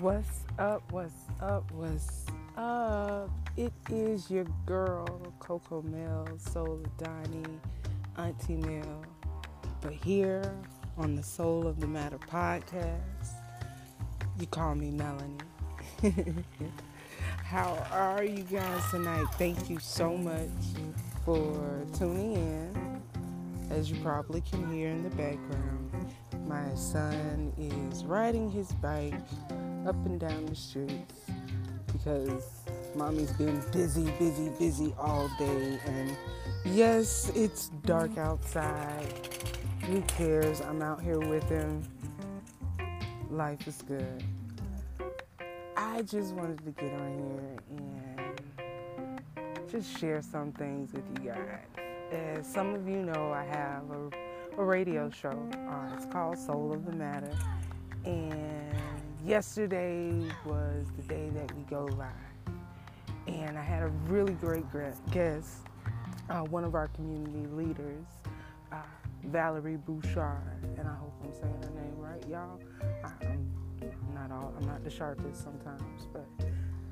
What's up? What's up? What's up? It is your girl, Coco Mel, Donnie, Auntie Mel. But here on the Soul of the Matter podcast, you call me Melanie. How are you guys tonight? Thank you so much for tuning in. As you probably can hear in the background, my son is riding his bike up and down the streets because mommy's been busy, busy, busy all day. And yes, it's dark outside. Who cares? I'm out here with him. Life is good. I just wanted to get on here and just share some things with you guys. As some of you know, I have a, a radio show. Uh, it's called Soul of the Matter. And yesterday was the day that we go live. And I had a really great guest, uh, one of our community leaders, uh, Valerie Bouchard. And I hope I'm saying her name right, y'all. I, I'm, I'm not all, I'm not the sharpest sometimes, but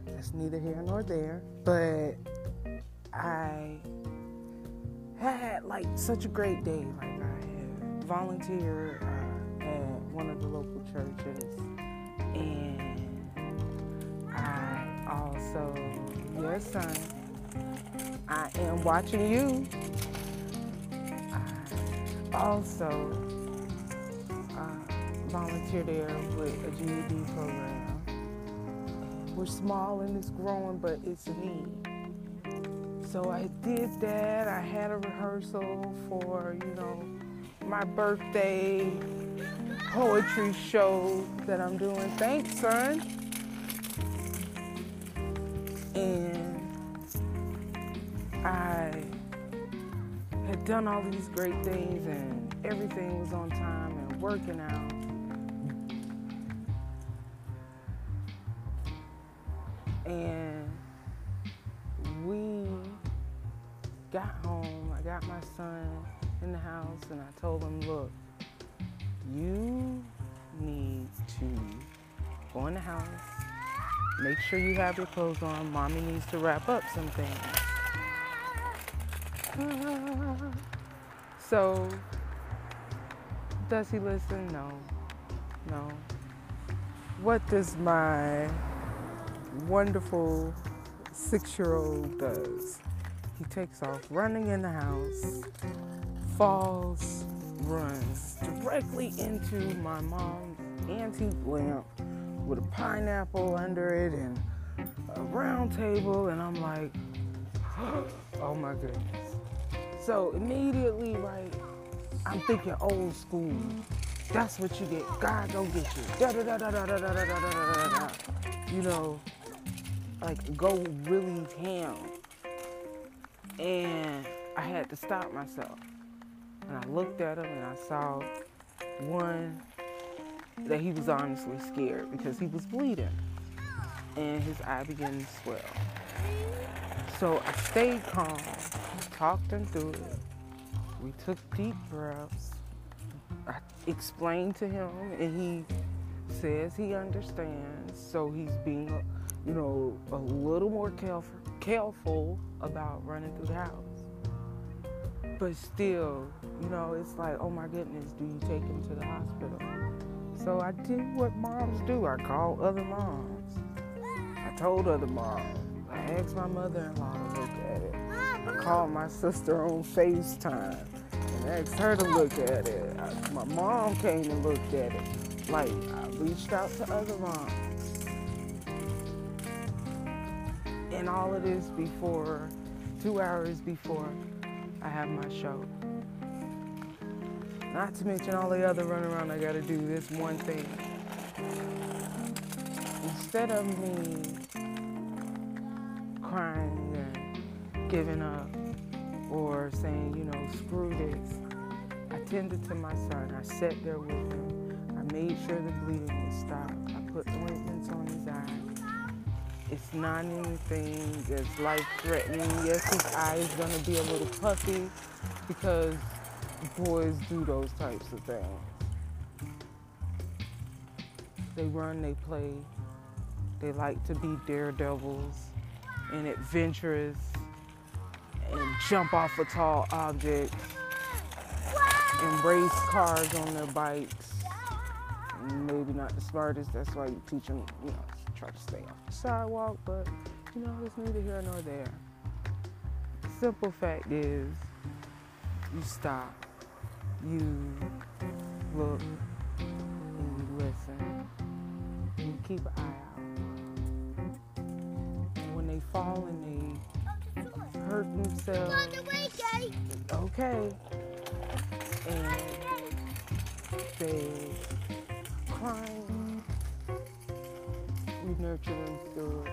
that's neither here nor there. But I had like such a great day. Like I volunteered uh, at one of the local churches, and I also, your son, I am watching you. I also uh, volunteer there with a GED program. We're small and it's growing, but it's a need. So I did that. I had a rehearsal for, you know, my birthday poetry show that I'm doing. Thanks, son. And I had done all these great things and everything was on time and working out. And we got home, I got my son in the house, and I told him, look, you go in the house, make sure you have your clothes on. Mommy needs to wrap up some things. so, does he listen? No. No. What does my wonderful six year old does? He takes off running in the house, falls, runs directly into my mom's antique lamp with a pineapple under it and a round table, and I'm like, oh my goodness. So immediately, like, I'm thinking old school. That's what you get. God go get you. You know, like go really ham and I had to stop myself. And I looked at him and I saw one that he was honestly scared because he was bleeding and his eye began to swell. So I stayed calm, talked him through it. We took deep breaths. I explained to him and he says he understands. So he's being, you know, a little more careful careful about running through the house. But still, you know, it's like, oh my goodness, do you take him to the hospital? So I did what moms do. I called other moms. I told other moms. I asked my mother-in-law to look at it. I called my sister on FaceTime and asked her to look at it. I, my mom came and looked at it. Like, I reached out to other moms. and all of this before, two hours before I have my show. Not to mention all the other runaround I gotta do this one thing. Instead of me crying and giving up or saying, you know, screw this, I tended to my son. I sat there with him. I made sure the bleeding would stop. I put ointments on his eyes. It's not anything that's life threatening. Yes, his eye is to be a little puffy because boys do those types of things. They run, they play, They like to be daredevils and adventurous and jump off of tall objects and race cars on their bikes. Maybe not the smartest, that's why you teach them, you know, try to stay off the sidewalk, but you know, it's neither here nor there. Simple fact is, you stop, you look, and you listen, and you keep an eye out. And when they fall and they hurt themselves, okay, and they crying, you nurture them through it.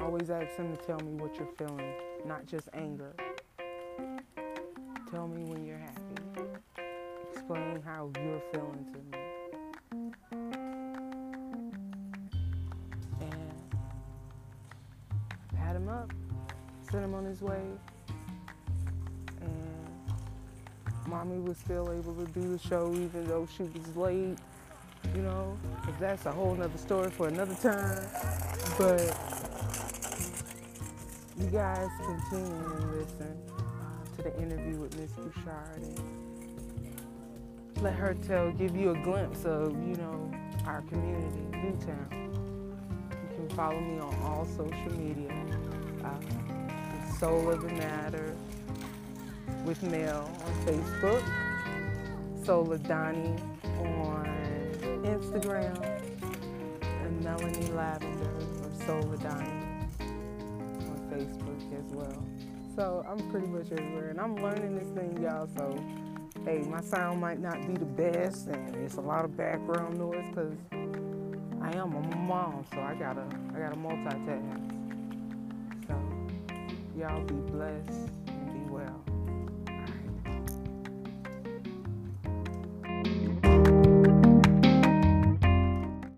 Always ask them to tell me what you're feeling, not just anger. Tell me when you're happy. Explain how you're feeling to me. And pat him up, send him on his way. And mommy was still able to do the show even though she was late, you know, because that's a whole nother story for another time. But you guys continue and listen to the interview with Miss Bouchard and let her tell, give you a glimpse of, you know, our community, Newtown. You can follow me on all social media. Uh, Soul of the Matter with Mel on Facebook, Soul of Donnie on Instagram, and Melanie Lavender or Soul of Donnie on Facebook as well. So I'm pretty much everywhere, and I'm learning this thing, y'all. So hey, my sound might not be the best, and it's a lot of background noise because I am a mom, so I gotta I gotta multitask. So y'all be blessed.